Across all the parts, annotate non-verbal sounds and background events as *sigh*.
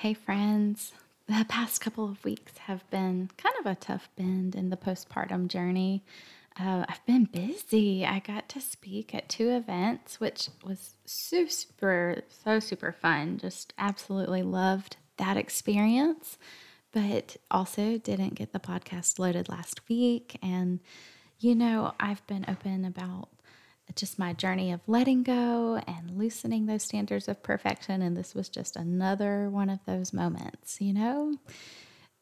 Hey, friends. The past couple of weeks have been kind of a tough bend in the postpartum journey. Uh, I've been busy. I got to speak at two events, which was so super, so super fun. Just absolutely loved that experience, but also didn't get the podcast loaded last week. And, you know, I've been open about just my journey of letting go and loosening those standards of perfection. And this was just another one of those moments, you know?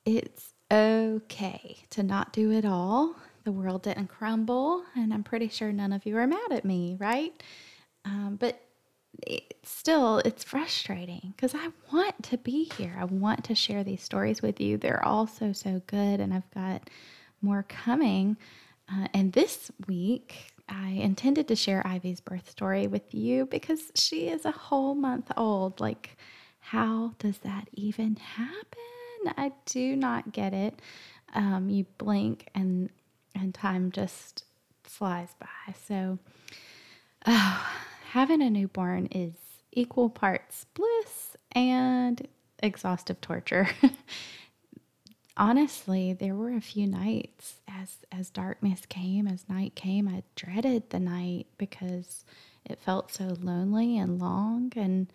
It's okay to not do it all. The world didn't crumble, and I'm pretty sure none of you are mad at me, right? Um, but it, still, it's frustrating because I want to be here. I want to share these stories with you. They're all so, so good, and I've got more coming. Uh, and this week, I intended to share Ivy's birth story with you because she is a whole month old. Like, how does that even happen? I do not get it. Um, you blink and and time just flies by. So, oh, having a newborn is equal parts bliss and exhaustive torture. *laughs* honestly, there were a few nights as as darkness came, as night came, I dreaded the night because it felt so lonely and long and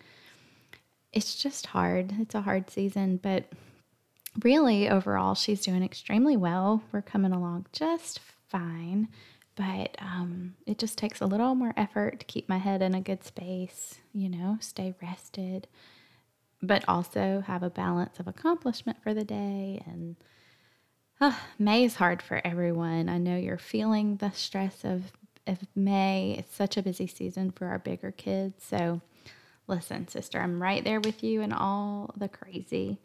it's just hard. It's a hard season, but really overall she's doing extremely well. We're coming along just fine, but um, it just takes a little more effort to keep my head in a good space, you know, stay rested but also have a balance of accomplishment for the day. And uh, May is hard for everyone. I know you're feeling the stress of, of May. It's such a busy season for our bigger kids. So, listen, sister, I'm right there with you in all the crazy.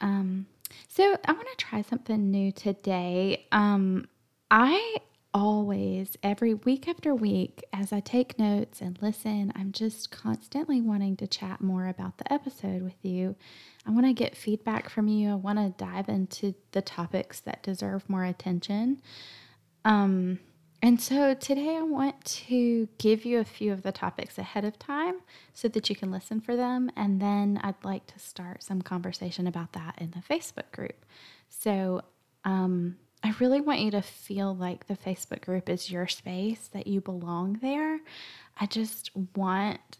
Um, so, I want to try something new today. Um, I always, every week after week, as I take notes and listen, I'm just constantly wanting to chat more about the episode with you. I want to get feedback from you. I want to dive into the topics that deserve more attention. Um, and so today I want to give you a few of the topics ahead of time so that you can listen for them. And then I'd like to start some conversation about that in the Facebook group. So, um, I really want you to feel like the Facebook group is your space, that you belong there. I just want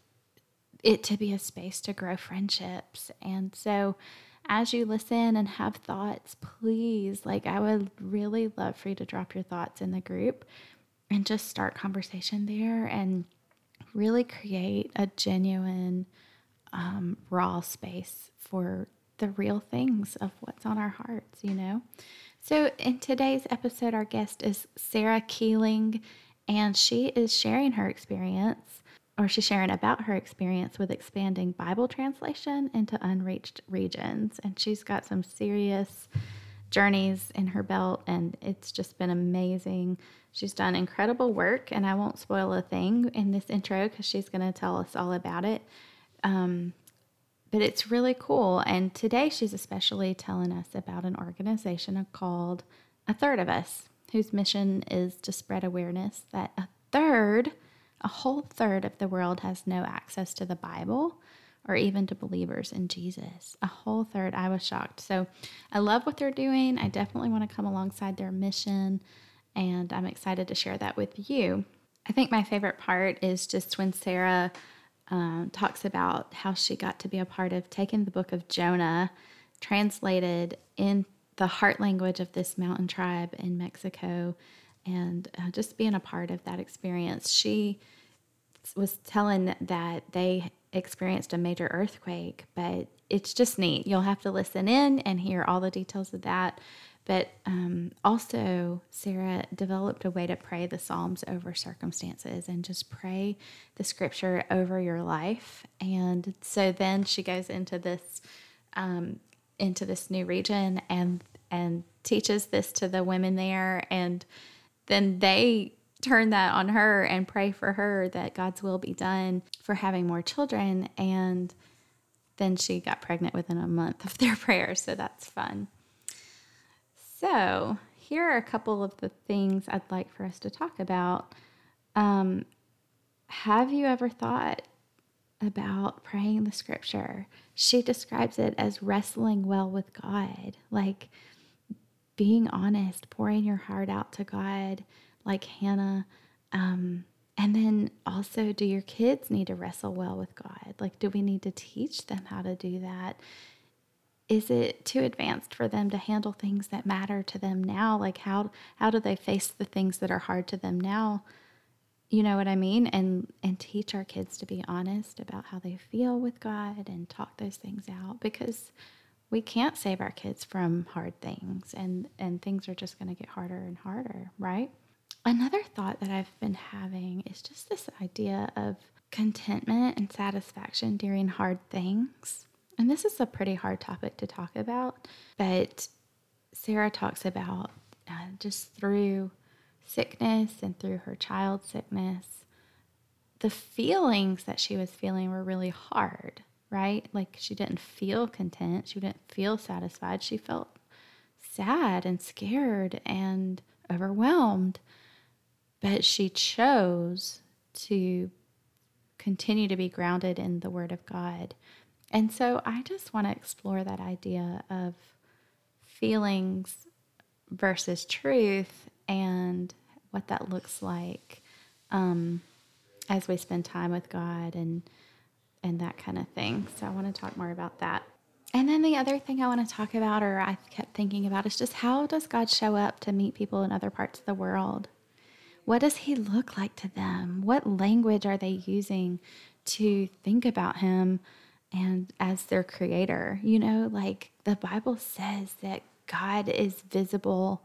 it to be a space to grow friendships. And so, as you listen and have thoughts, please, like, I would really love for you to drop your thoughts in the group and just start conversation there and really create a genuine, um, raw space for the real things of what's on our hearts, you know? So, in today's episode, our guest is Sarah Keeling, and she is sharing her experience, or she's sharing about her experience with expanding Bible translation into unreached regions. And she's got some serious journeys in her belt, and it's just been amazing. She's done incredible work, and I won't spoil a thing in this intro because she's going to tell us all about it. Um, but it's really cool. And today she's especially telling us about an organization called A Third of Us, whose mission is to spread awareness that a third, a whole third of the world has no access to the Bible or even to believers in Jesus. A whole third. I was shocked. So I love what they're doing. I definitely want to come alongside their mission, and I'm excited to share that with you. I think my favorite part is just when Sarah um, talks about how she got to be a part of taking the book of Jonah, translated in the heart language of this mountain tribe in Mexico, and uh, just being a part of that experience. She was telling that they experienced a major earthquake, but it's just neat. You'll have to listen in and hear all the details of that. But um, also, Sarah developed a way to pray the Psalms over circumstances and just pray the scripture over your life. And so then she goes into this um, into this new region and and teaches this to the women there, and then they turn that on her and pray for her that God's will be done for having more children. And then she got pregnant within a month of their *laughs* prayers, so that's fun. So, here are a couple of the things I'd like for us to talk about. Um, have you ever thought about praying the scripture. She describes it as wrestling well with God, like being honest, pouring your heart out to God, like Hannah. Um, and then also, do your kids need to wrestle well with God? Like, do we need to teach them how to do that? Is it too advanced for them to handle things that matter to them now? Like, how how do they face the things that are hard to them now? You know what I mean? And and teach our kids to be honest about how they feel with God and talk those things out because we can't save our kids from hard things and and things are just going to get harder and harder, right? Another thought that I've been having is just this idea of contentment and satisfaction during hard things. And this is a pretty hard topic to talk about, but Sarah talks about uh, just through sickness and through her child sickness, the feelings that she was feeling were really hard, right? Like she didn't feel content, she didn't feel satisfied, she felt sad and scared and overwhelmed but she chose to continue to be grounded in the Word of God. And so I just want to explore that idea of feelings versus truth and what that looks like um, as we spend time with God and and that kind of thing. So I want to talk more about that. And then the other thing I want to talk about, or I kept thinking about, is just how does God show up to meet people in other parts of the world? What does he look like to them? What language are they using to think about him and as their creator? You know, like the Bible says that God is visible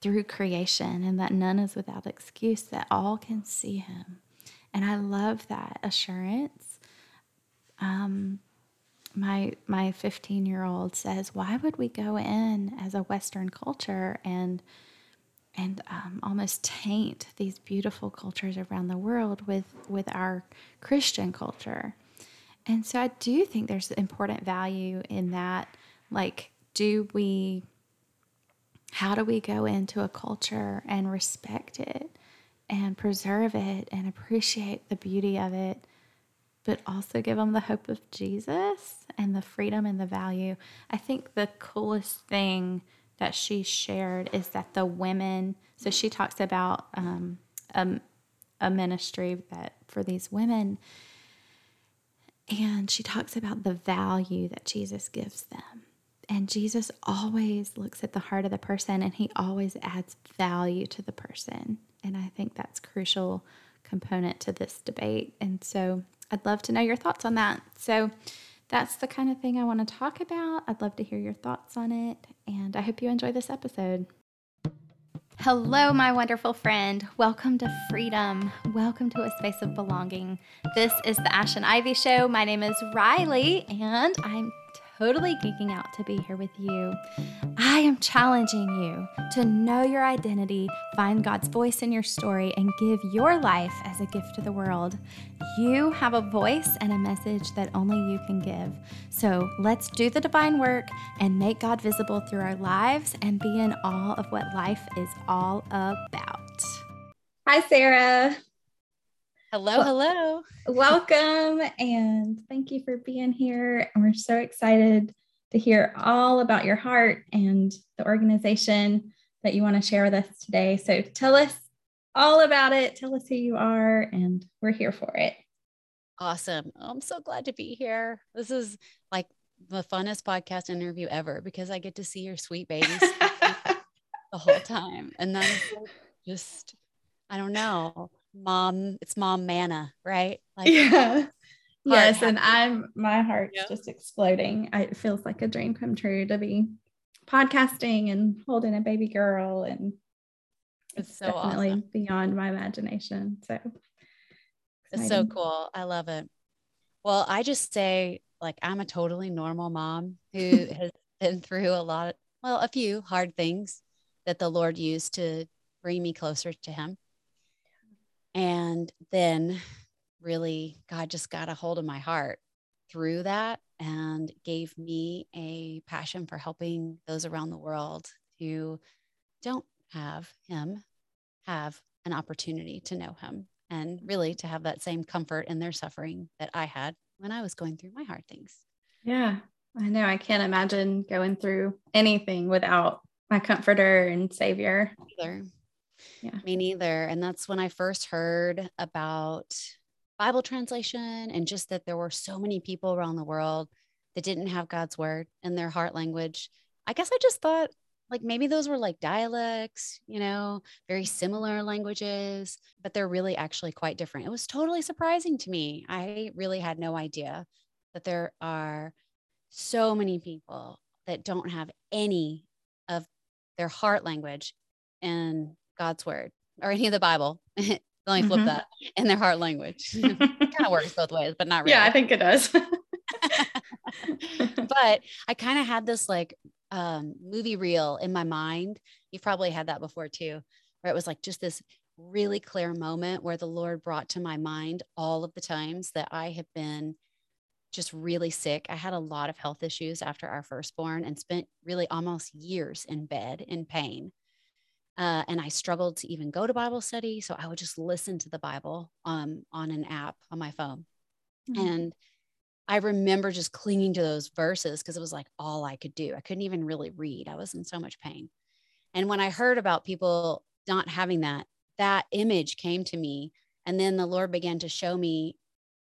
through creation and that none is without excuse, that all can see him. And I love that assurance. Um, my my 15 year old says, "Why would we go in as a Western culture and and um, almost taint these beautiful cultures around the world with with our Christian culture. And so I do think there's important value in that. Like, do we, how do we go into a culture and respect it and preserve it and appreciate the beauty of it, but also give them the hope of Jesus and the freedom and the value? I think the coolest thing that she shared is that the women, so she talks about um, a, a ministry that for these women, and she talks about the value that Jesus gives them. And Jesus always looks at the heart of the person and he always adds value to the person. And I think that's crucial component to this debate. And so I'd love to know your thoughts on that. So that's the kind of thing I want to talk about. I'd love to hear your thoughts on it, and I hope you enjoy this episode. Hello, my wonderful friend. Welcome to freedom. Welcome to a space of belonging. This is the Ash and Ivy Show. My name is Riley, and I'm totally geeking out to be here with you. I am challenging you to know your identity, find God's voice in your story, and give your life as a gift to the world. You have a voice and a message that only you can give. So let's do the divine work and make God visible through our lives and be in awe of what life is all about. Hi, Sarah. Hello, hello. Welcome and thank you for being here. And we're so excited to hear all about your heart and the organization that you want to share with us today. So tell us all about it. Tell us who you are, and we're here for it. Awesome. I'm so glad to be here. This is like the funnest podcast interview ever because I get to see your sweet babies *laughs* the whole time. And then just, I don't know mom it's mom manna right? Like yeah. *laughs* yes and i'm my heart's yeah. just exploding. I, it feels like a dream come true to be podcasting and holding a baby girl and it's, it's so definitely awesome. beyond my imagination so it's so cool. I love it. Well i just say like i'm a totally normal mom who *laughs* has been through a lot well a few hard things that the lord used to bring me closer to him and then really, God just got a hold of my heart through that and gave me a passion for helping those around the world who don't have Him have an opportunity to know Him. and really to have that same comfort in their suffering that I had when I was going through my hard things. Yeah, I know. I can't imagine going through anything without my comforter and savior. Either. Yeah. Me neither. And that's when I first heard about Bible translation and just that there were so many people around the world that didn't have God's word in their heart language. I guess I just thought like maybe those were like dialects, you know, very similar languages, but they're really actually quite different. It was totally surprising to me. I really had no idea that there are so many people that don't have any of their heart language in God's word or any of the Bible. *laughs* Let me flip mm-hmm. that in their heart language. *laughs* it kind of works both ways, but not really. Yeah, I think it does. *laughs* but I kind of had this like um, movie reel in my mind. You've probably had that before too, where it was like just this really clear moment where the Lord brought to my mind all of the times that I have been just really sick. I had a lot of health issues after our firstborn and spent really almost years in bed in pain. Uh, and I struggled to even go to Bible study. So I would just listen to the Bible um, on an app on my phone. Mm-hmm. And I remember just clinging to those verses because it was like all I could do. I couldn't even really read. I was in so much pain. And when I heard about people not having that, that image came to me. And then the Lord began to show me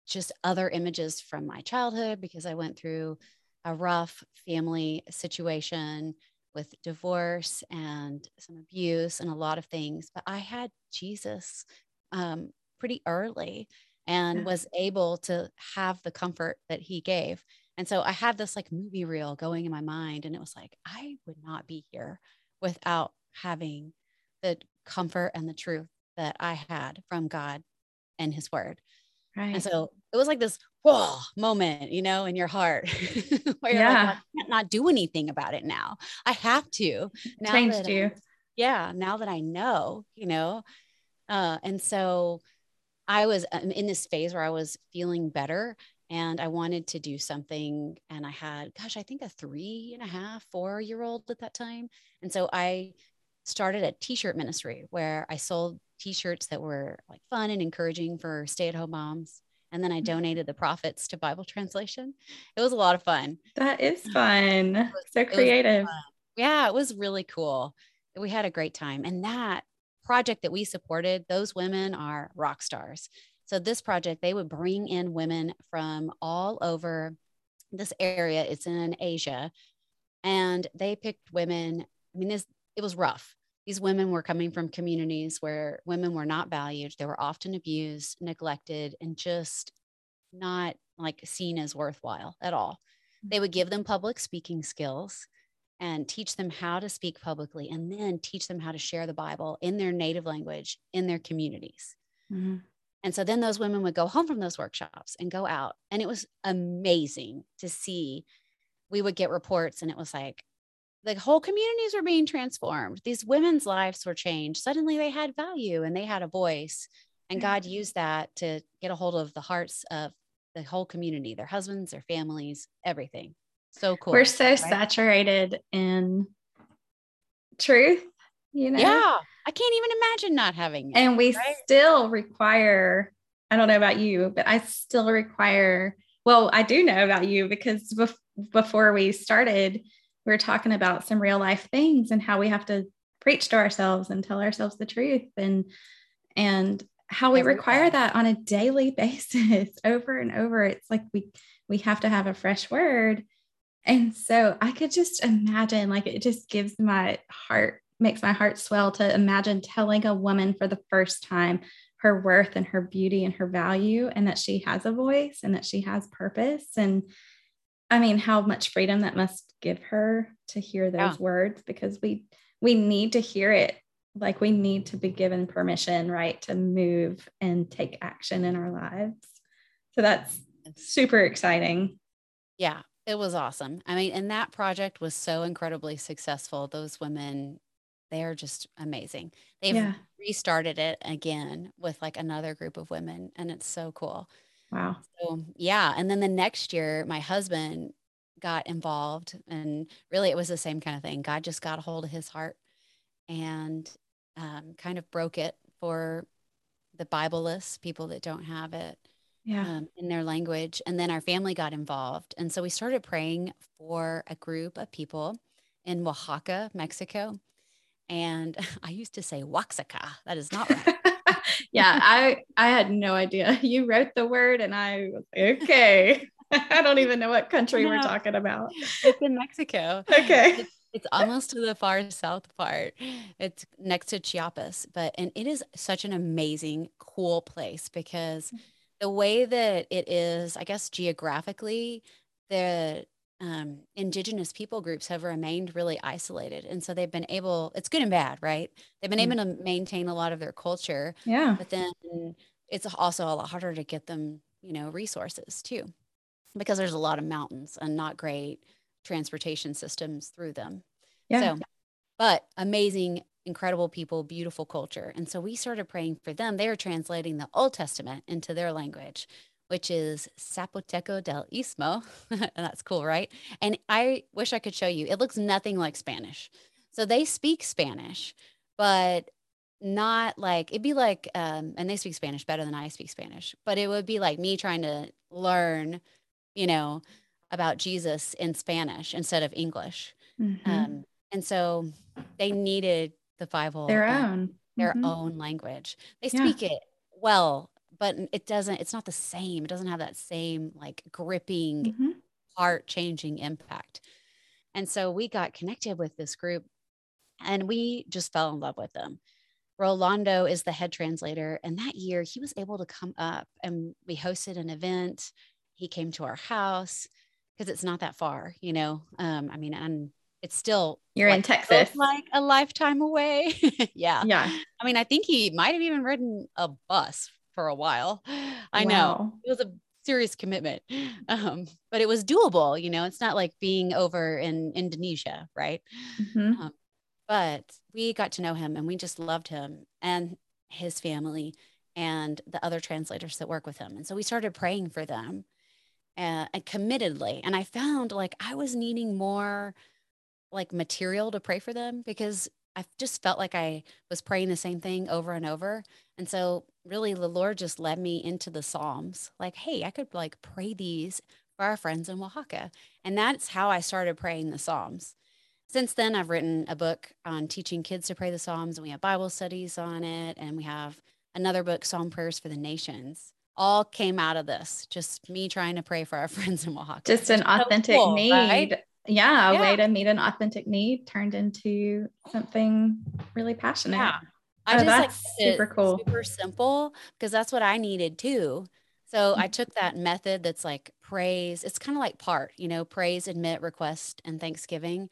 just other images from my childhood because I went through a rough family situation with divorce and some abuse and a lot of things. But I had Jesus um, pretty early and yeah. was able to have the comfort that he gave. And so I had this like movie reel going in my mind, and it was like, I would not be here without having the comfort and the truth that I had from God and his word. Right. And so it was like this whoa moment, you know, in your heart *laughs* where you're like, I can't not do anything about it now. I have to. Now Changed you. I, yeah. Now that I know, you know. Uh, and so I was um, in this phase where I was feeling better and I wanted to do something. And I had, gosh, I think a three and a half, four year old at that time. And so I started a t shirt ministry where I sold t-shirts that were like fun and encouraging for stay-at-home moms and then I donated the profits to Bible translation. It was a lot of fun. That is fun. Was, so creative. Yeah, it was really cool. We had a great time. And that project that we supported, those women are rock stars. So this project, they would bring in women from all over this area. It's in Asia. And they picked women. I mean, this it was rough these women were coming from communities where women were not valued they were often abused neglected and just not like seen as worthwhile at all. They would give them public speaking skills and teach them how to speak publicly and then teach them how to share the bible in their native language in their communities. Mm-hmm. and so then those women would go home from those workshops and go out and it was amazing to see. We would get reports and it was like the whole communities were being transformed. These women's lives were changed. Suddenly they had value and they had a voice. And mm-hmm. God used that to get a hold of the hearts of the whole community, their husbands, their families, everything. So cool. We're so right? saturated in truth, you know? Yeah. I can't even imagine not having it. And we right? still require, I don't know about you, but I still require, well, I do know about you because bef- before we started, we were talking about some real life things and how we have to preach to ourselves and tell ourselves the truth and and how we require that on a daily *laughs* basis over and over. It's like we we have to have a fresh word. And so i could just imagine like it just gives my heart makes my heart swell to imagine telling a woman for the first time her worth and her beauty and her value and that she has a voice and that she has purpose. And I mean, how much freedom that must give her to hear those yeah. words because we we need to hear it. Like we need to be given permission, right, to move and take action in our lives. So that's super exciting. Yeah, it was awesome. I mean, and that project was so incredibly successful. Those women, they are just amazing. They've yeah. restarted it again with like another group of women, and it's so cool. Wow. So, yeah. And then the next year, my husband got involved. And really, it was the same kind of thing. God just got a hold of his heart and um, kind of broke it for the Bibleless, people that don't have it yeah. um, in their language. And then our family got involved. And so we started praying for a group of people in Oaxaca, Mexico. And *laughs* I used to say Oaxaca. That is not right. *laughs* yeah, I I had no idea. *laughs* You wrote the word and I was like, okay. *laughs* I don't even know what country we're talking about. It's in Mexico. Okay. It's, it's almost to the far south part. It's next to Chiapas, but and it is such an amazing, cool place because mm. the way that it is, I guess geographically, the um, indigenous people groups have remained really isolated. And so they've been able, it's good and bad, right? They've been able to maintain a lot of their culture. Yeah. But then it's also a lot harder to get them, you know, resources too, because there's a lot of mountains and not great transportation systems through them. Yeah. So, but amazing, incredible people, beautiful culture. And so we started praying for them. They are translating the Old Testament into their language which is Zapoteco del Istmo. *laughs* and that's cool, right? And I wish I could show you. It looks nothing like Spanish. So they speak Spanish, but not like it'd be like, um, and they speak Spanish better than I speak Spanish, but it would be like me trying to learn, you know, about Jesus in Spanish instead of English. Mm-hmm. Um, and so they needed the Bible, their own, their mm-hmm. own language. They speak yeah. it well but it doesn't it's not the same it doesn't have that same like gripping mm-hmm. heart changing impact and so we got connected with this group and we just fell in love with them rolando is the head translator and that year he was able to come up and we hosted an event he came to our house because it's not that far you know um i mean and it's still you're like, in Texas, like a lifetime away. *laughs* yeah. Yeah. I mean, I think he might have even ridden a bus for a while. *gasps* I wow. know it was a serious commitment, *gasps* um, but it was doable. You know, it's not like being over in Indonesia, right? Mm-hmm. Um, but we got to know him and we just loved him and his family and the other translators that work with him. And so we started praying for them uh, and committedly. And I found like I was needing more like material to pray for them because I just felt like I was praying the same thing over and over. And so really the Lord just led me into the Psalms. Like, hey, I could like pray these for our friends in Oaxaca. And that's how I started praying the Psalms. Since then, I've written a book on teaching kids to pray the Psalms, and we have Bible studies on it. And we have another book, Psalm Prayers for the Nations. All came out of this, just me trying to pray for our *laughs* friends in Oaxaca. Just an authentic cool, need. Right? Yeah, a yeah. way to meet an authentic need turned into oh. something really passionate. Yeah. I oh, just like super cool, super simple because that's what I needed too. So mm-hmm. I took that method that's like praise. It's kind of like part, you know, praise, admit, request, and thanksgiving.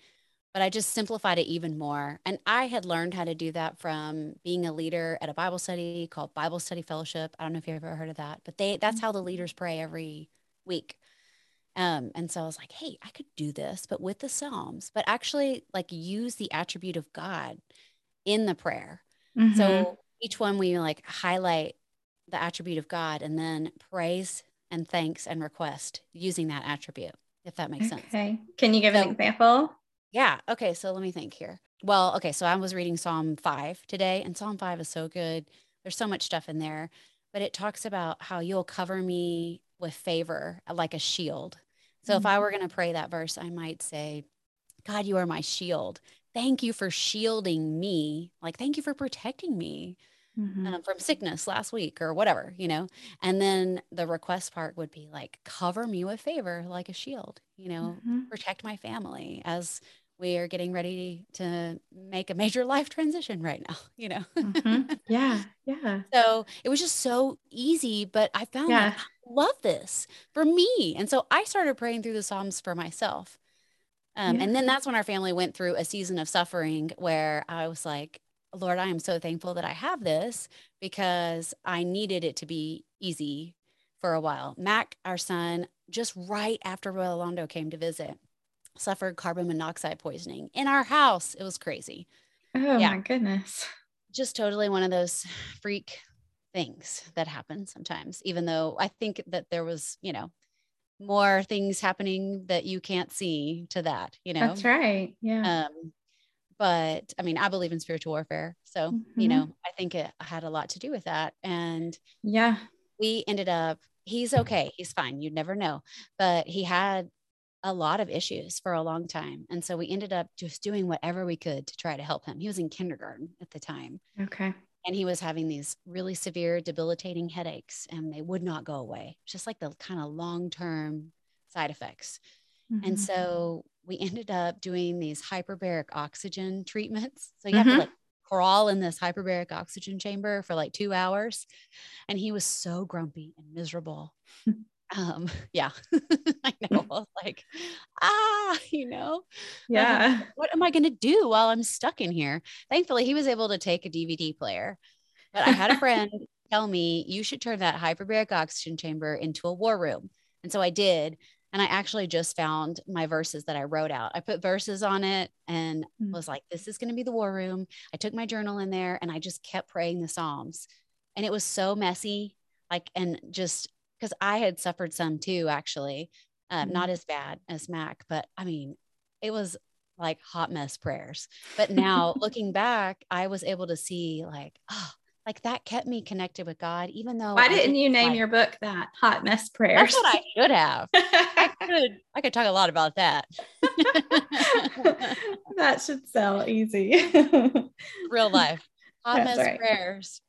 But I just simplified it even more. And I had learned how to do that from being a leader at a Bible study called Bible Study Fellowship. I don't know if you've ever heard of that, but they that's how the mm-hmm. leaders pray every week. Um, and so I was like, hey, I could do this, but with the Psalms, but actually like use the attribute of God in the prayer. Mm-hmm. So each one we like highlight the attribute of God and then praise and thanks and request using that attribute, if that makes sense. Okay. Can you give so, an example? Yeah. Okay. So let me think here. Well, okay. So I was reading Psalm 5 today, and Psalm 5 is so good. There's so much stuff in there, but it talks about how you'll cover me with favor like a shield. So mm-hmm. if I were going to pray that verse, I might say, God, you are my shield thank you for shielding me. Like, thank you for protecting me mm-hmm. um, from sickness last week or whatever, you know? And then the request part would be like, cover me with favor like a shield, you know, mm-hmm. protect my family as we are getting ready to make a major *laughs* life transition right now, you know? mm-hmm. Yeah. Yeah. *laughs* So it was just so easy, but I found yeah. Like, I love this for me. And so I started praying through the Psalms for myself. Um, yeah. And then that's when our family went through a season of suffering where I was like, Lord, I am so thankful that I have this because I needed it to be easy for a while. Mac, our son, just right after Rolando came to visit, suffered carbon monoxide poisoning in our house. It was crazy. Oh yeah. my goodness. Just totally one of those freak things that happen sometimes, even though I think that there was, you know, more things happening that you can't see to that, you know? That's right. Yeah. Um, but I mean, I believe in spiritual warfare. So, mm-hmm. you know, I think it had a lot to do with that. And yeah, we ended up, he's okay. He's fine. You'd never know. But he had a lot of issues for a long time. And so we ended up just doing whatever we could to try to help him. He was in kindergarten at the time. Okay. And he was having these really severe, debilitating headaches, and they would not go away, just like the kind of long term side effects. Mm-hmm. And so we *laughs* ended up doing these hyperbaric oxygen treatments. So you mm-hmm. have to mm-hmm. like crawl in this hyperbaric oxygen chamber for like two hours. And he was so grumpy and miserable. *laughs* um, *laughs* yeah, *laughs* I *laughs* know. like, ah, you know, yeah. Um, what am I going to do while I'm stuck in here? Thankfully, he was able to take a DVD player. But I had a friend tell me, you should turn that hyperbaric oxygen chamber into a war room. And so I did. And I actually just found my verses that I wrote out. I put verses on it and mm. was like, this is going to be the war room. I took my journal in there and I just kept praying the Psalms. And it was so messy, like, and just because I had suffered some too, actually, um, mm. not as bad as Mac, but I mean, it was like hot mess prayers. But now *laughs* looking back, I was able to see, like, oh, like that kept me connected with God, even though. Why didn't you name like, your book that Hot Mess Prayers? That's what I should have. I *laughs* could, I could talk a lot about that. that should sell easy. Real life. Hot That's Mess right. Prayers.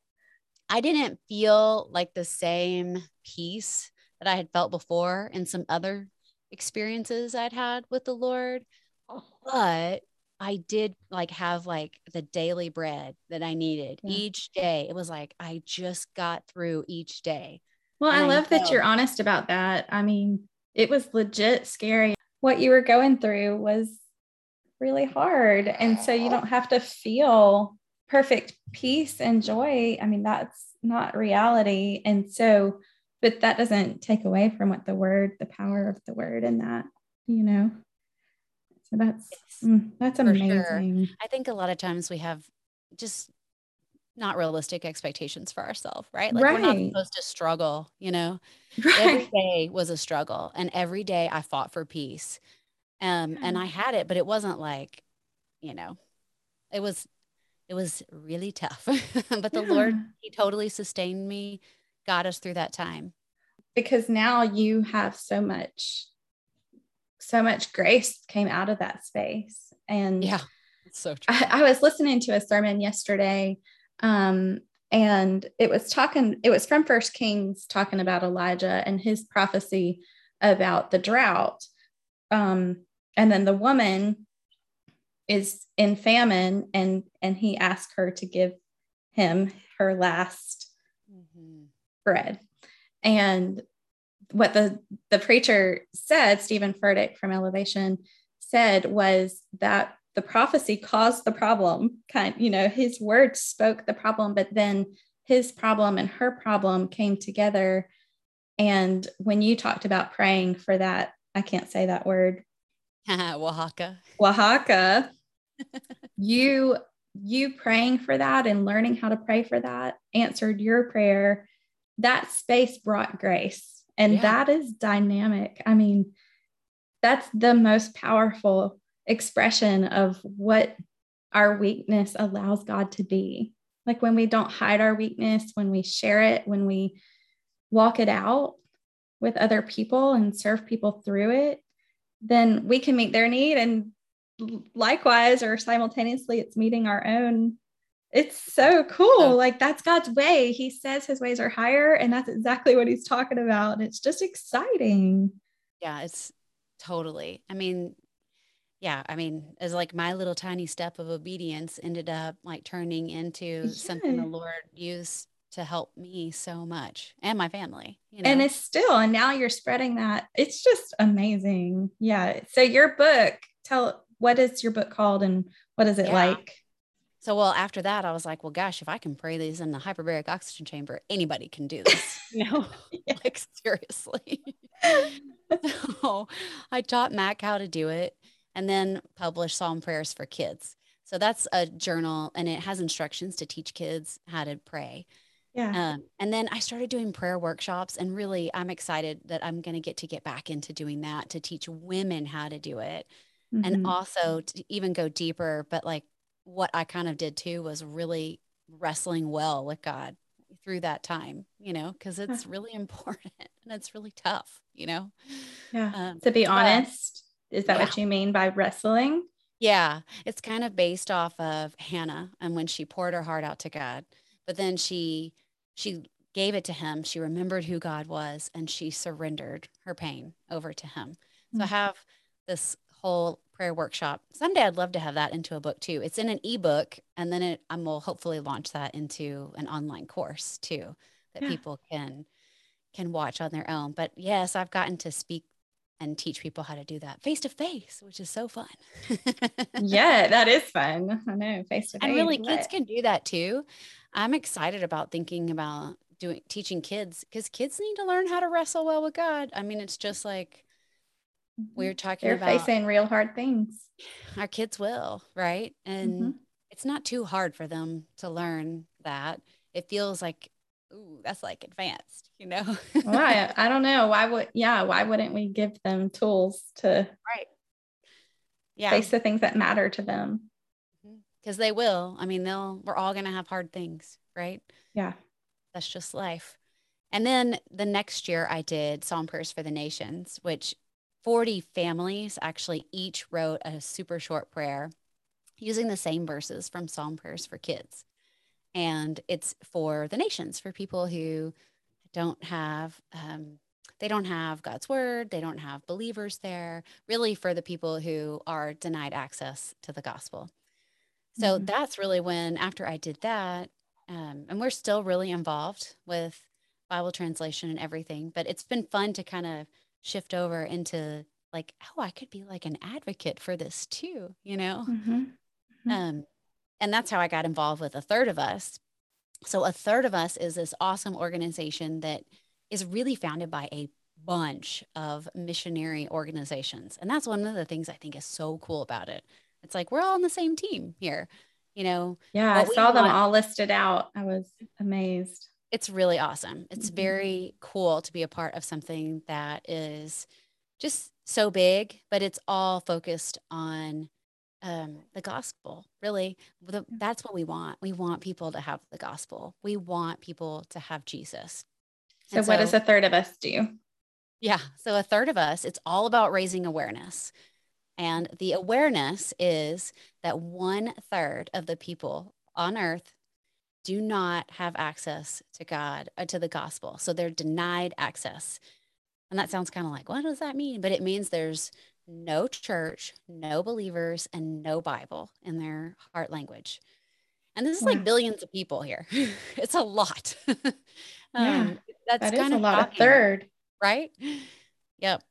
I didn't feel like the same peace that I had felt before in some other experiences I'd had with the Lord. Oh. But I did like have like the daily bread that I needed yeah. each day. It was like I just got through each day. Well, I love I that you're honest about that. I mean, it was legit scary. What you were going through was really hard. And so you don't have to feel perfect peace and joy. I mean, that's not reality. And so, but that doesn't take away from what the word, the power of the word, and that, you know. So that's mm, that's amazing. Sure. I think a lot of times we have just not realistic expectations for ourselves, right? Like right. we're not supposed to struggle, you know. Right. Every day was a struggle, and every day I fought for peace. Um, and I had it, but it wasn't like, you know, it was it was really tough. *laughs* but the yeah. Lord, He totally sustained me, got us through that time. Because now you have so much so much grace came out of that space. And yeah, so true. I, I, was listening to a sermon yesterday, um, and it was talking, it was from First Kings talking about Elijah and his prophecy about the drought. Um, and then the woman is in famine and and he asked her to give him her last mm-hmm. bread and what the the preacher said, Steven Furtick from Elevation said was that the prophecy caused the problem. Kind, you know, his words spoke the problem, but then his problem and her problem came together. And when you talked about praying for that, I can't say that word. *laughs* Oaxaca. Oaxaca. *laughs* you you praying for that and learning how to pray for that answered your prayer. That space brought grace and yeah. that is dynamic. I mean, that's the most powerful expression of what our weakness allows God to be. Like when we don't hide our weakness, when we share it, when we walk it out with other people and serve people through it, then we can meet their need. And likewise, or simultaneously, it's meeting our own it's so cool. Like that's God's way. He says his ways are higher, and that's exactly what he's talking about. It's just exciting. Yeah, it's totally. I mean, yeah, I mean, as like my little tiny step of obedience ended up like turning into yeah. something the Lord used to help me so much and my family. You know? And it's still, and now you're spreading that. It's just amazing. Yeah. So your book, tell what is your book called and what is it yeah. like? So, well, after that, I was like, well, gosh, if I can pray these in the hyperbaric oxygen chamber, anybody can do this. *laughs* you *laughs* know, like seriously. *laughs* so I taught Mac how to do it and then published Psalm Prayers for Kids. So that's a journal and it has instructions to teach kids how to pray. Yeah. Um, and then I started doing prayer workshops, and really, I'm excited that I'm going to get to get back into doing that to teach women how to do it. Mm-hmm. And also to even go deeper, but like what I kind of did too was really wrestling well with God through that time, you know, because it's really *laughs* important and it's really tough, you know. Yeah. Um, to be honest, is that yeah. what you mean by wrestling? Yeah. It's kind of based off of Hannah and when she poured her heart out to God, but then she she gave it to him. She remembered who God was and she surrendered her pain over to him. Mm-hmm. So I mm. have this whole prayer workshop. Someday I'd love to have that into a book too. It's in an ebook and then it, I will hopefully launch that into an online course too that yeah. people can can watch on their own. But yes, I've gotten to speak and teach people how to do that face to face, which is so fun. *laughs* yeah, that is fun. I know face to face. And really, kids can do that too. I'm excited about thinking about doing teaching kids because kids need to learn how to wrestle well with God. I mean, it's just like we are mm-hmm. talking They're about facing real hard things. *sighs* Our kids will, right? And mm-hmm. it's not too hard for them to learn that. It feels like, ooh, that's like advanced, you know? *laughs* Why? I don't know. Why would, yeah, why wouldn't we give them tools to right. yeah. face the things that matter to them? Because mm-hmm. they will. I mean, they'll, we're all going to have hard things, right? Yeah. That's just life. And then the next year I did Psalm Prayers for the Nations, which 40 families actually each wrote a super short prayer using the same verses from Psalm Prayers for Kids. And it's for the nations, for people who don't have, um, they don't have God's word, they don't have believers there, really for the people who are denied access to the gospel. So mm-hmm. that's really when, after I did that, um, and we're still really involved with Bible translation and everything, but it's been fun to kind of shift over into like, oh, I could be like an advocate for this too, you know? Mm-hmm. Mm-hmm. Um, and that's how I got involved with a third of us. So, a third of us is this awesome organization that is really founded by a bunch of missionary organizations. And that's one of the things I think is so cool about it. It's like we're all on the same team here, you know? Yeah, I saw them all listed out. I was amazed it's really awesome. It's mm-hmm. very cool to be a part of something that is just so big, but it's all focused on um, the gospel. Really, the, that's what we want. We want people to have the gospel. We want people to have Jesus. So, so, what does a third of us do? Yeah. So, a third of us, it's all about raising awareness. And the awareness is that one third of the people on earth do not have access to God, uh, to the gospel. So they're denied access. And that sounds kind of like, what does that mean? But it means there's no church, no believers, and no Bible in their heart language. And this is like billions of people here. *laughs* it's a lot. *laughs* um, yeah, that's that kind of a lot. Shocking, a third, right? *sighs* Yep.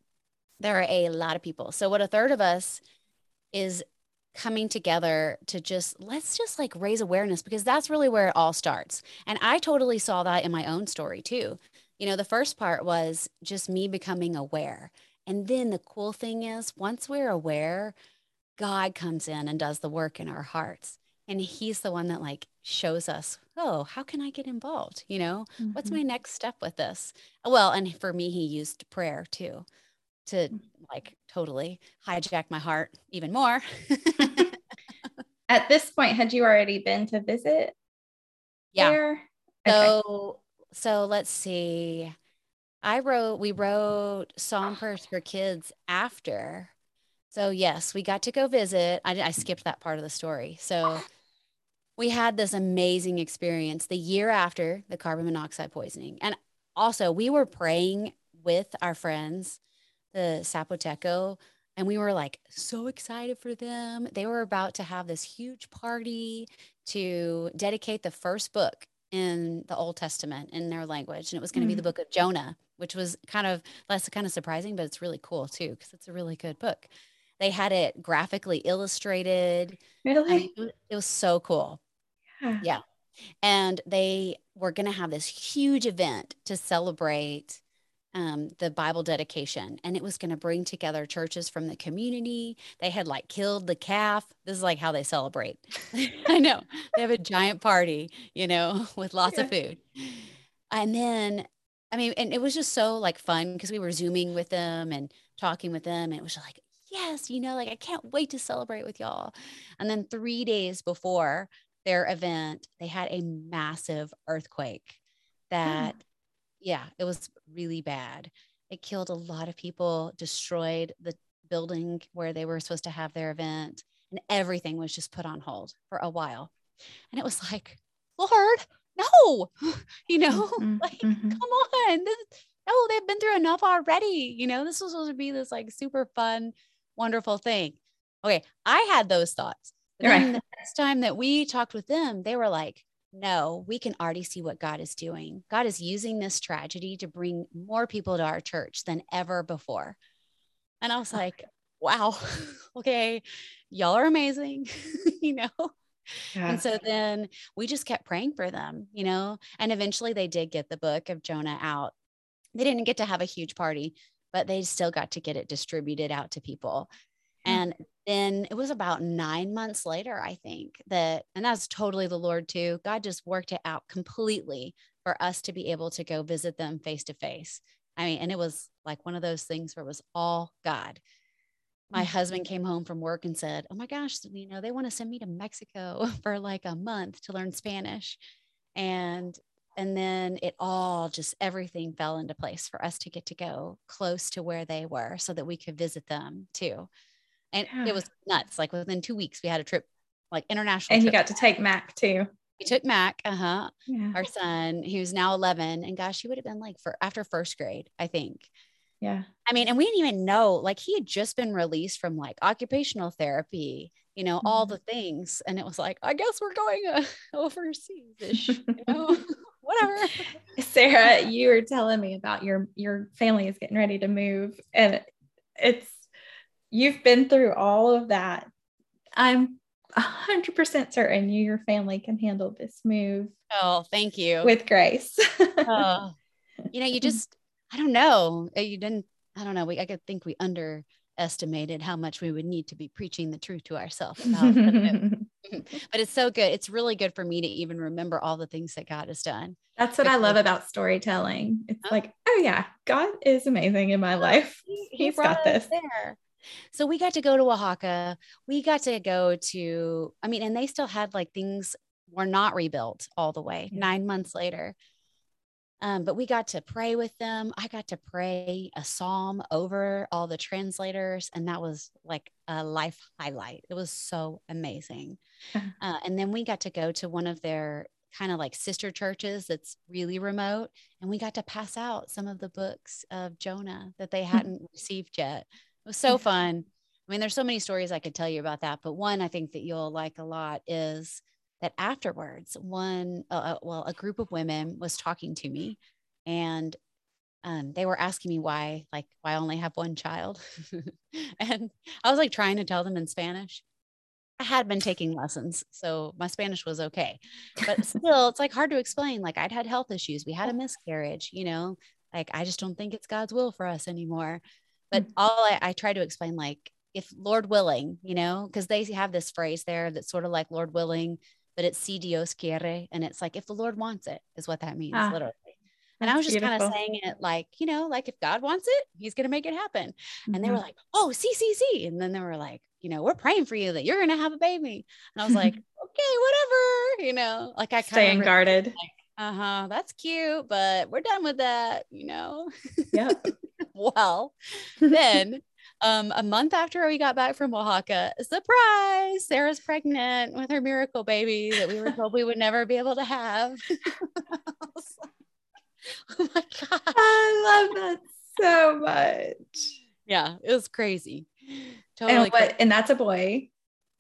There are a lot of people. So, what a third of us is coming together to just let's just like raise awareness because that's really where it all starts. And I totally saw that in my own story too. You know, the first part was just me becoming aware. And then the cool thing is, once we're aware, God comes in and does the work in our hearts. And he's the one that like shows us, oh, how can I get involved? You know, mm-hmm. what's my next step with this? Well, and for me, he used prayer too to mm. like totally hijack my heart even more. *laughs* At this point, had you already been to visit? Yeah. There? So okay. so let's see. I wrote we wrote Psalm Prayers for Kids after. So yes, we got to go visit. I, I skipped that part of the story. So we had this amazing experience the year after the carbon monoxide poisoning. And also, we were praying with our friends the Zapoteco, and we were like so excited for them. They were about to have this huge party to dedicate the first book in the Old Testament in their language, and it was going to mm. be the mm. book of Jonah, which was kind of less kind of surprising, but it's really cool too because it's a really good book. They had it graphically illustrated. Really, it, it was so cool. Yeah. yeah. And they were going to have this huge event to celebrate um, the Bible dedication, and it was going to bring together churches from the community. They had like killed the calf. This is like how they celebrate. *laughs* I know they have a giant party, you know, *laughs* with lots yeah. of food. And then, I mean, and it was just so like fun because we were zooming with them and talking with them, and it was like, yes, you know, like I can't wait to celebrate with y'all. And then three days before their event, they had a massive earthquake hmm. that, yeah, it was really bad. It killed a lot of people, destroyed the building where they were supposed to have their event, and everything was just put on hold for a while. And it was like, Lord, no, *gasps* you know, mm-hmm, *laughs* like, mm-hmm. come on. This, no, they've been through enough already. You know, this was supposed to be this like super fun, wonderful thing. Okay. I had those thoughts. But right. then the next time that we talked with them, they were like, no, we can already see what God is doing. God is using this tragedy to bring more people to our church than ever before. And I was like, wow, *laughs* okay, y'all are amazing, *laughs* you know? Yeah. And so then we just kept praying for them, you know, and eventually they did get the book of Jonah out. They didn't get to have a huge party, but they still got to get it distributed out to people. Hmm. And then it was about nine months later, I think that, and that's totally the Lord too. God just worked it out completely for us to be able to go visit them face to face. I mean, and it was like one of those things where it was all God my husband came home from work and said, Oh my gosh, you know, they want to send me to Mexico *laughs* for like a month to learn Spanish. And and then it all just everything fell into place for us to get to go close to where they were so that we could visit them too. And yeah. it was nuts. Like within two weeks, we had a trip, like international. And you got to take Mac too. We took Mac, uh huh, yeah. our son, who's now 11. And gosh, he would have been like for after first grade, I think. Yeah. I mean, and we didn't even know, like, he had just been released from like occupational therapy, you know, mm-hmm. all the things. And it was like, I guess we're going uh, *laughs* overseas ish, you *laughs* know, *laughs* whatever. Sarah, you were telling me about your your family is getting ready to move. And it's you've been through all of that. I'm 100% certain you your family can handle this move. Oh, thank you. With grace. uh, you know, you just I don't know. Uh, you didn't, I don't know. We, I could think we underestimated how much we would need to be preaching the truth to ourselves. *laughs* *laughs* but it's so good. It's really good for me to even remember all the things that God has done. That's what because, I love about storytelling. It's oh. like, oh yeah, God is amazing in my life. He, He's got this. There. So we got to go to Oaxaca. We got to go to, I mean, and they still had like things were not rebuilt all the way yeah. nine months later. Um, but we got to pray with them. I got to pray a psalm over all the translators, and that was like a life highlight. It was so amazing. *laughs* Uh, and then we got to go to one of their kind of like sister churches that's really remote, and we got to pass out some of the books of Jonah that they hmm. hadn't received yet. It was so *laughs* fun. I mean, there's so many stories I could tell you about that, but one I think that you'll like a lot is that afterwards, one, uh, uh, well, a group of women was talking to me and um, they were asking me why, like, why I only have one child. *laughs* and I was like trying to tell them in Spanish. I had been taking lessons, so my Spanish was okay. But still, it's like hard to explain. Like, I'd had health issues, we had a miscarriage, you know, like, I just don't think it's God's will for us anymore. But mm. all I, I try to explain, like, if Lord willing, you know, because they have this phrase there that's sort of like Lord willing, but it's si Dios quiere. And it's like, if the Lord wants it, is what that means, ah, literally. And I was just kind of saying it like, you know, like if God wants it, he's going to make it happen. Mm-hmm. And they were mm-hmm. like, oh, see, see, see. And then they were like, you know, we're praying for you that you're going to have a baby. And I was like, *laughs* okay, whatever, you know, like I kind of guarded. Like, uh huh, that's cute, but we're done with that, you know? Yeah. *laughs* well, *laughs* then um, a month after we got back from Oaxaca, surprise, Sarah's pregnant with her miracle baby that we were told we would never be able to have. *laughs* oh my God. I love that so much. Yeah, it was crazy. Totally. And, what, and that's a boy.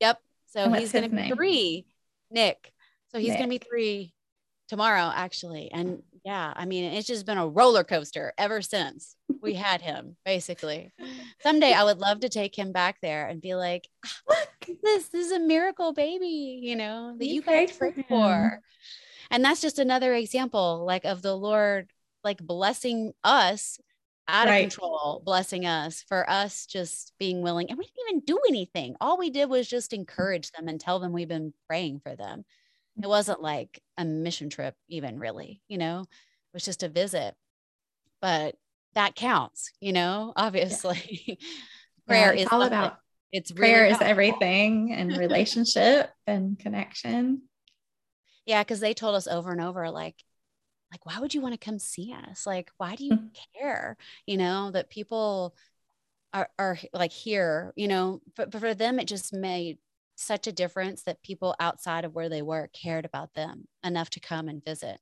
Yep. So he's going to be three, Nick. So he's going to be three tomorrow, actually. And yeah, I mean, it's just been a roller coaster ever since we had him, basically. Someday I would love to take him back there and be like, ah, look, this, this is a miracle baby, you know, that you, you guys prayed for. And that's just another example, like of the Lord, like blessing us out right. of control, blessing us for us just being willing. And we didn't even do anything. All we did was just encourage them and tell them we've been praying for them. It wasn't like a mission trip, even really, you know, it was just a visit. But that counts, you know, *laughs* obviously. *laughs* Yeah. prayer yeah, is all about it's really prayer is powerful. everything and *laughs* relationship and connection. Yeah, because they told us over and over, like, like, why would you want to come see us? Like, why do you Hmm. care? You know, that people are, are like here, you know, but, but for them, it just made such a difference that people outside of where they were cared about them enough to come and visit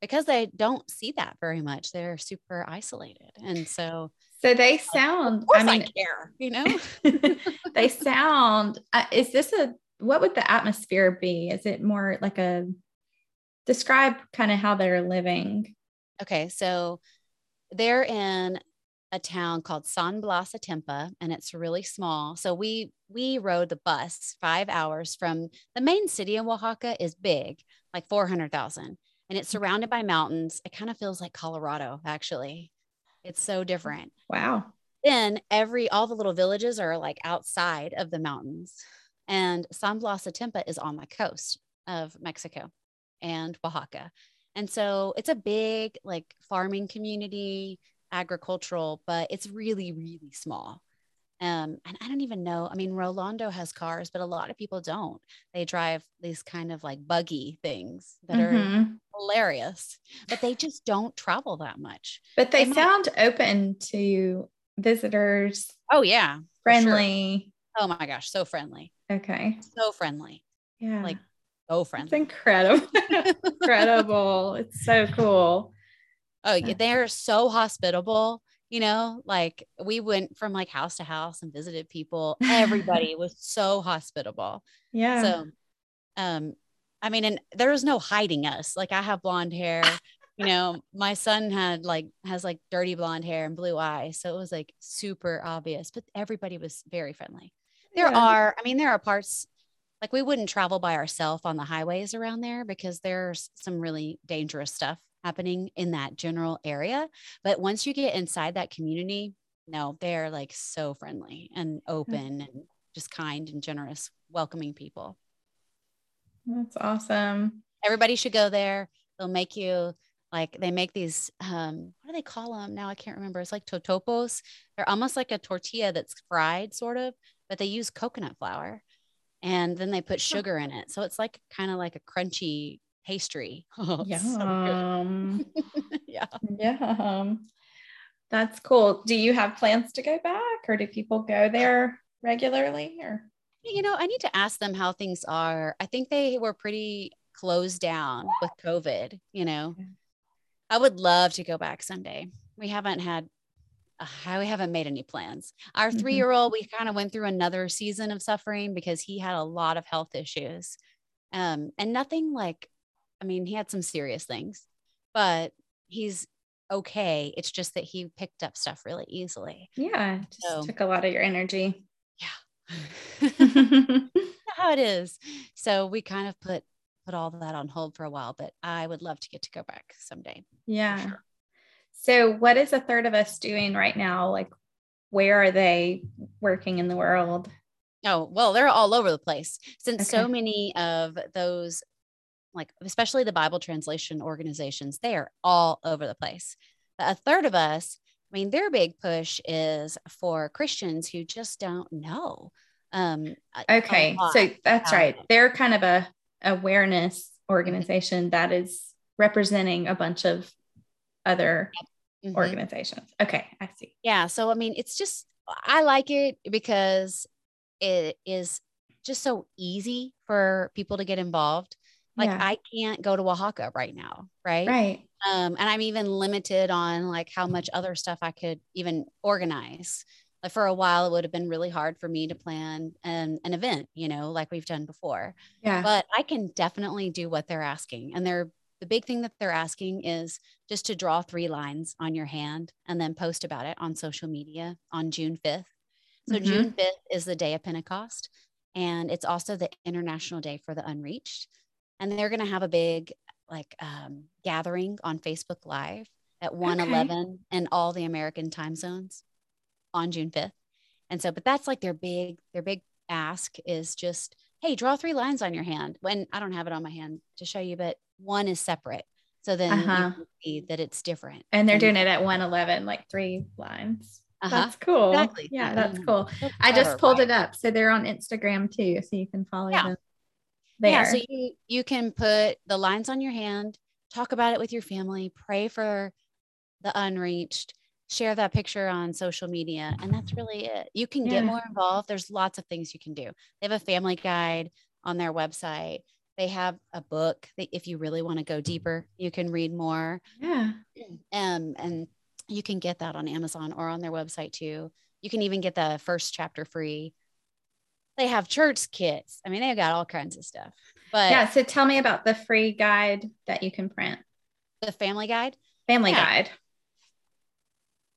because they don't see that very much. They're super isolated. And so, So they sound, I I, mean, care, you know? *laughs* they sound, uh, is this a, what would the atmosphere be? Is it more like a, describe kind of how they're living? Okay, so they're in a town called San Blas Atempa, and it's really small. So we we rode the bus five hours from the main city in Oaxaca is big, like four hundred thousand, and it's mm-hmm. surrounded by mountains. It kind of feels like Colorado, actually. It's so different. Wow. Then every all the little villages are like outside of the mountains, and San Blas Atempa is on the coast of Mexico and Oaxaca. And so it's a big like farming community, agricultural, but it's really, really small. Um, and I don't even know. I mean, Rolando has cars, but a lot of people don't. They drive these kind of like buggy things that are Mhm. hilarious, but they just don't travel that much. But they They might- sound open to visitors, Oh, yeah. for sure. friendly. Oh my gosh, so friendly. Okay. So friendly. Yeah. Like, so it's friendly. incredible. *laughs* incredible. It's so cool. Oh, Yeah. they're so hospitable. You know, like we went from like house to house and visited people. *laughs* Everybody was so hospitable. Yeah. So, um, I mean, and there was no hiding us. Like I have blonde hair. You know, my son had like has like dirty blonde hair and blue eyes, so it was like super obvious. But everybody was very friendly. There Yeah. are, I mean, there are parts like we wouldn't travel by ourselves on the highways around there because there's some really dangerous stuff happening in that general area. But once you get inside that community, no, they're like so friendly and open and just kind and generous, welcoming people. That's awesome. Everybody should go there. They'll make you like they make these um what do they call them now i can't remember it's like totopos they're almost like a tortilla that's fried sort of but they use coconut flour and then they put sugar in it so it's like kind of like a crunchy pastry oh, it's *laughs* so. Yum. *laughs* yeah That's cool. Do you have plans to go back or do people go there regularly or you know i need to ask them how things are i think they were pretty closed down with covid you know Yeah. i would love to go back someday we haven't had uh, we haven't made any plans our Mhm. three-year-old we kind of went through another season of suffering because he had a lot of health issues um and nothing like i mean he had some serious things but he's okay it's just that he picked up stuff really easily yeah, just So- took a lot of your energy. Yeah. *laughs* *laughs* how it is. So we kind of put put all that on hold for a while, but I would love to get to go back someday. yeah. sure. So what is a third of us doing right now? Like where are they working in the world? Oh, well, they're all over the place since so many of those like especially the Bible translation organizations, they are all over the place. A third of us, I mean, their big push is for Christians who just don't know. Um, Okay. So that's right. They're kind of a awareness organization that is representing a bunch of other Mhm. organizations. Okay, I see. Yeah. So, I mean, it's just, I like it because it is just so easy for people to get involved. Like, Yeah. I can't go to Oaxaca right now. Right. Right. Um, and I'm even limited on like how much other stuff I could even organize. Like, for a while, it would have been really hard for me to plan an, an event, you know, like we've done before Yeah. but I can definitely do what they're asking. And they're the big thing that they're asking is just to draw three lines on your hand and then post about it on social media on June 5th. So Mhm. June 5th is the day of Pentecost. And it's also the International Day for the Unreached. And they're going to have a big like um, gathering on Facebook Live at 111 and all the American time zones on June 5th. And so, but that's like their big, their big ask is just, hey, draw three lines on your hand. When I don't have it on my hand to show you, but one is separate. So then Uh-huh. you can see that it's different. and they're And- doing it at 111, like three lines. Uh-huh. That's cool. Exactly. Yeah, that's cool. I just pulled right? it up. So they're on Instagram too. So you can follow yeah. them there. Yeah. So you, you can put the lines on your hand, talk about it with your family, pray for the unreached, share that picture on social media. And that's really it. You can yeah. get more involved. There's lots of things you can do. They have a family guide on their website. They have a book that if you really want to go deeper, you can read more. Yeah. *clears throat* Um, and you can get that on Amazon or on their website too. You can even get the first chapter free. They have church kits. I mean, they've got all kinds of stuff. But yeah, so tell me about the free guide that you can print. The family guide? Family yeah. guide.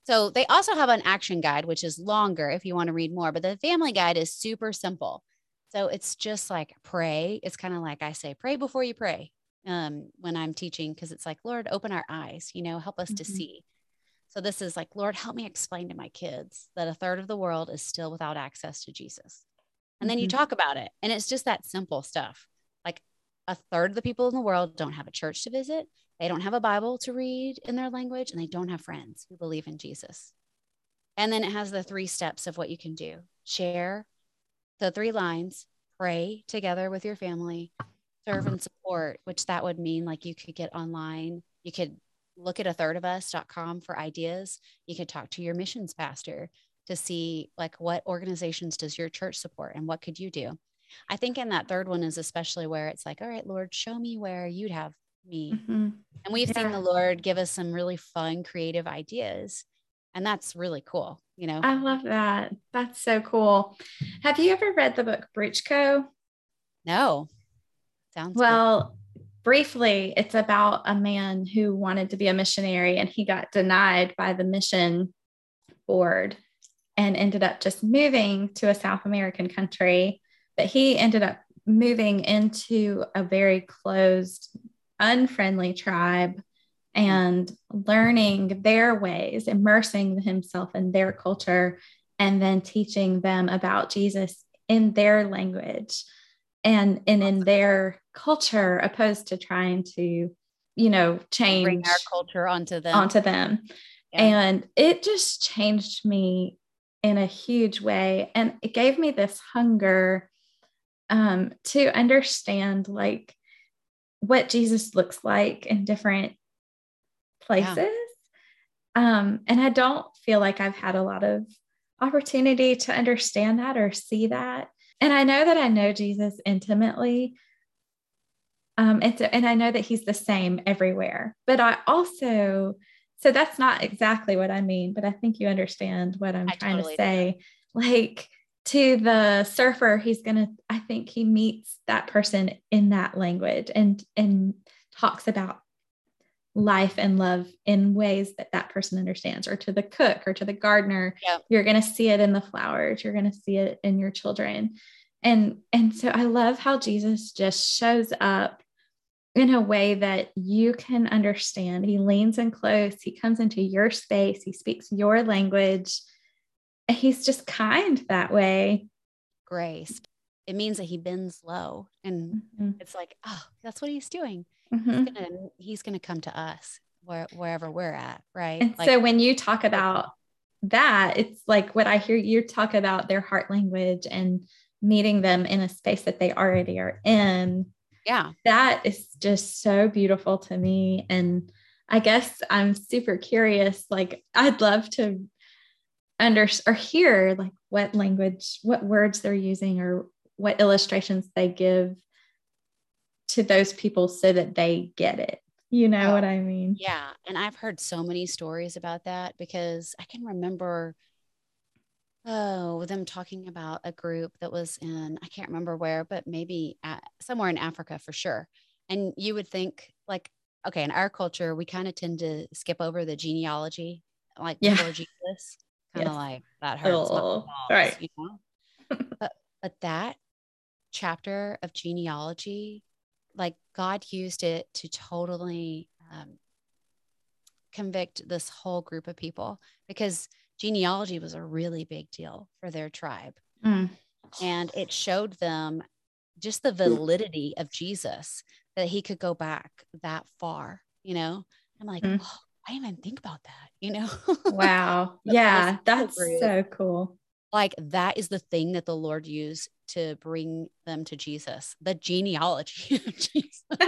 So they also have an action guide, which is longer if you want to read more, but the family guide is super simple. So it's just like pray. It's kind of like I say, pray before you pray um, when I'm teaching, because it's like, Lord, open our eyes, you know, help us mm-hmm. to see. So this is like, Lord, help me explain to my kids that a third of the world is still without access to Jesus. And then mm-hmm. you talk about it. And it's just that simple stuff. Like a third of the people in the world don't have a church to visit, they don't have a Bible to read in their language, and they don't have friends who believe in Jesus. And then it has the three steps of what you can do share the three lines, pray together with your family, serve and support, which that would mean like you could get online, you could look at a third of us.com for ideas. You could talk to your missions pastor to see like what organizations does your church support and what could you do. I think in that third one is especially where it's like, all right, Lord, show me where you'd have me. Mm-hmm. And we've yeah. seen the Lord give us some really fun, creative ideas. And that's really cool. You know, I love that. That's so cool. Have you ever read the book Bruchko? No. Sounds well. Cool briefly, it's about a man who wanted to be a missionary and he got denied by the mission board and ended up just moving to a South American country. But he ended up moving into a very closed, unfriendly tribe and learning their ways, immersing himself in their culture, and then teaching them about Jesus in their language and and in their culture opposed to trying to you know change bring our culture onto them onto them yeah. and it just changed me in a huge way and it gave me this hunger um, to understand like what jesus looks like in different places yeah. um, and i don't feel like i've had a lot of opportunity to understand that or see that and I know that I know Jesus intimately. Um, and, so, and I know that he's the same everywhere. But I also, so that's not exactly what I mean, but I think you understand what I'm I trying totally to say. Do. Like to the surfer, he's gonna, I think he meets that person in that language and and talks about life and love in ways that that person understands or to the cook or to the gardener yeah. you're going to see it in the flowers you're going to see it in your children and and so i love how jesus just shows up in a way that you can understand he leans in close he comes into your space he speaks your language he's just kind that way grace it means that he bends low and mm-hmm. it's like oh that's what he's doing Mm-hmm. He's gonna he's gonna come to us where, wherever we're at, right? And like, so when you talk about that, it's like what I hear you talk about their heart language and meeting them in a space that they already are in. Yeah. That is just so beautiful to me. And I guess I'm super curious. Like, I'd love to under or hear like what language, what words they're using, or what illustrations they give to those people so that they get it. You know oh, what I mean? Yeah. And I've heard so many stories about that because I can remember oh them talking about a group that was in i can't remember where but maybe at, somewhere in africa for sure and you would think like okay in our culture we kind of tend to skip over the genealogy like yeah. before jesus *laughs* kind of yes. like that hurts oh, right you know *laughs* but but that chapter of genealogy like God used it to totally um, convict this whole group of people because genealogy was a really big deal for their tribe. Mm. And it showed them just the validity of Jesus that he could go back that far, you know? I'm like, mm. oh, I didn't even think about that, you know? *laughs* wow. yeah, that's so cool. Like that is the thing that the Lord used to bring them to Jesus, the genealogy *laughs* of Jesus. *laughs*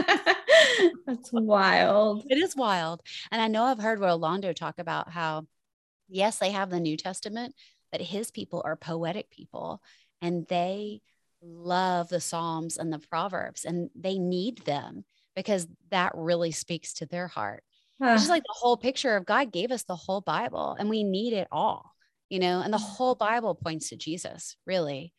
that's wild. It is wild. And I know I've heard Rolando talk about how, yes, they have the New Testament, but his people are poetic people and they love the Psalms and the Proverbs and they need them because that really speaks to their heart. Uh, it's just like the whole picture of God gave us the whole Bible and we need it all, you know, and the whole Bible points to Jesus, really.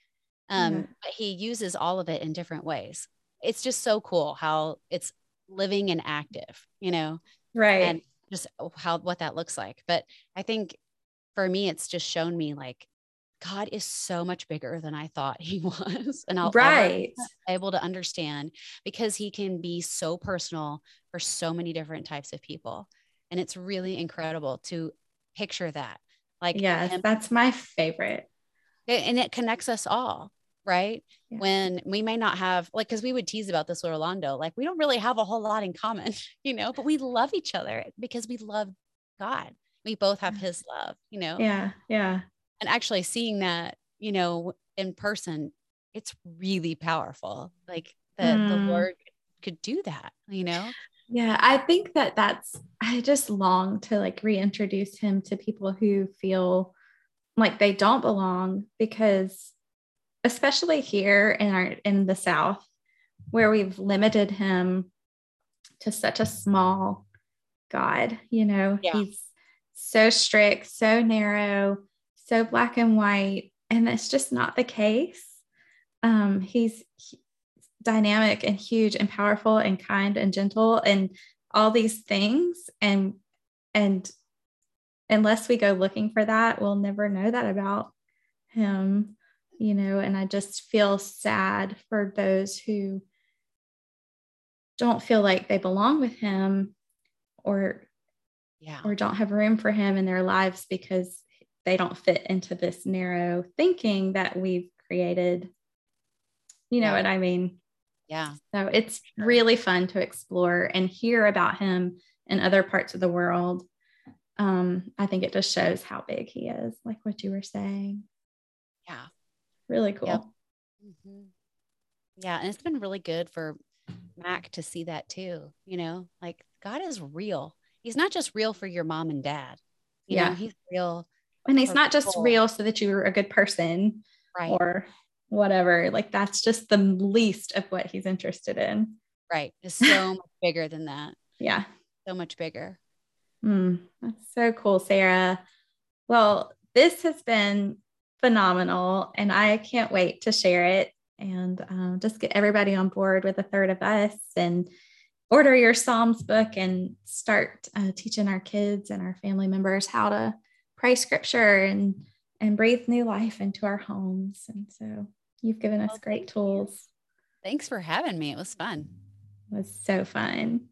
Um, yeah. But he uses all of it in different ways. It's just so cool how it's living and active, you know, right. And just how what that looks like. But I think for me, it's just shown me like God is so much bigger than I thought *laughs* he was. And I'll right. *laughs* able to understand because he can be so personal for so many different types of people. And it's really incredible to picture that. Like, yeah, that's my favorite. And it connects us all, right? Yeah. When we may not have, like, because we would tease about this with Orlando, like, we don't really have a whole lot in common, *laughs* you know, but we love each other because we love God. We both have his love, you know? Yeah. Yeah and actually seeing that you know in person it's really powerful like that mm. the lord could do that you know yeah i think that that's i just long to like reintroduce him to people who feel like they don't belong because especially here in our in the south where we've limited him to such a small god you know yeah. he's so strict so narrow so black and white. And that's just not the case. Um, he's dynamic and huge and powerful and kind and gentle and all these things. And and unless we go looking for that, we'll never know that about him, you know. And I just feel sad for those who don't feel like they belong with him or yeah or don't have room for him in their lives because they don't fit into this narrow thinking that we've created. You know yeah. what I mean? Yeah. So it's really fun to explore and hear about him in other parts of the world. Um, I think it just shows how big he is, like what you were saying. Yeah. Really cool. Yep. Mm-hmm. Yeah. And it's been really good for Mac to see that too. You know, like God is real. He's not just real for your mom and dad. You yeah. know, he's real and he's not just real so that you're a good person right. or whatever. Like that's just the least of what he's interested in. Right. It's so much *laughs* bigger than that. Yeah. So much bigger. Mm, that's so cool, Sarah. Well, this has been phenomenal, and I can't wait to share it and um, just get everybody on board with a third of us and order your Psalms book and start uh, teaching our kids and our family members how to pray scripture and and breathe new life into our homes. And so you've given us well, great tools. Thanks for having me. It was fun. It was so fun.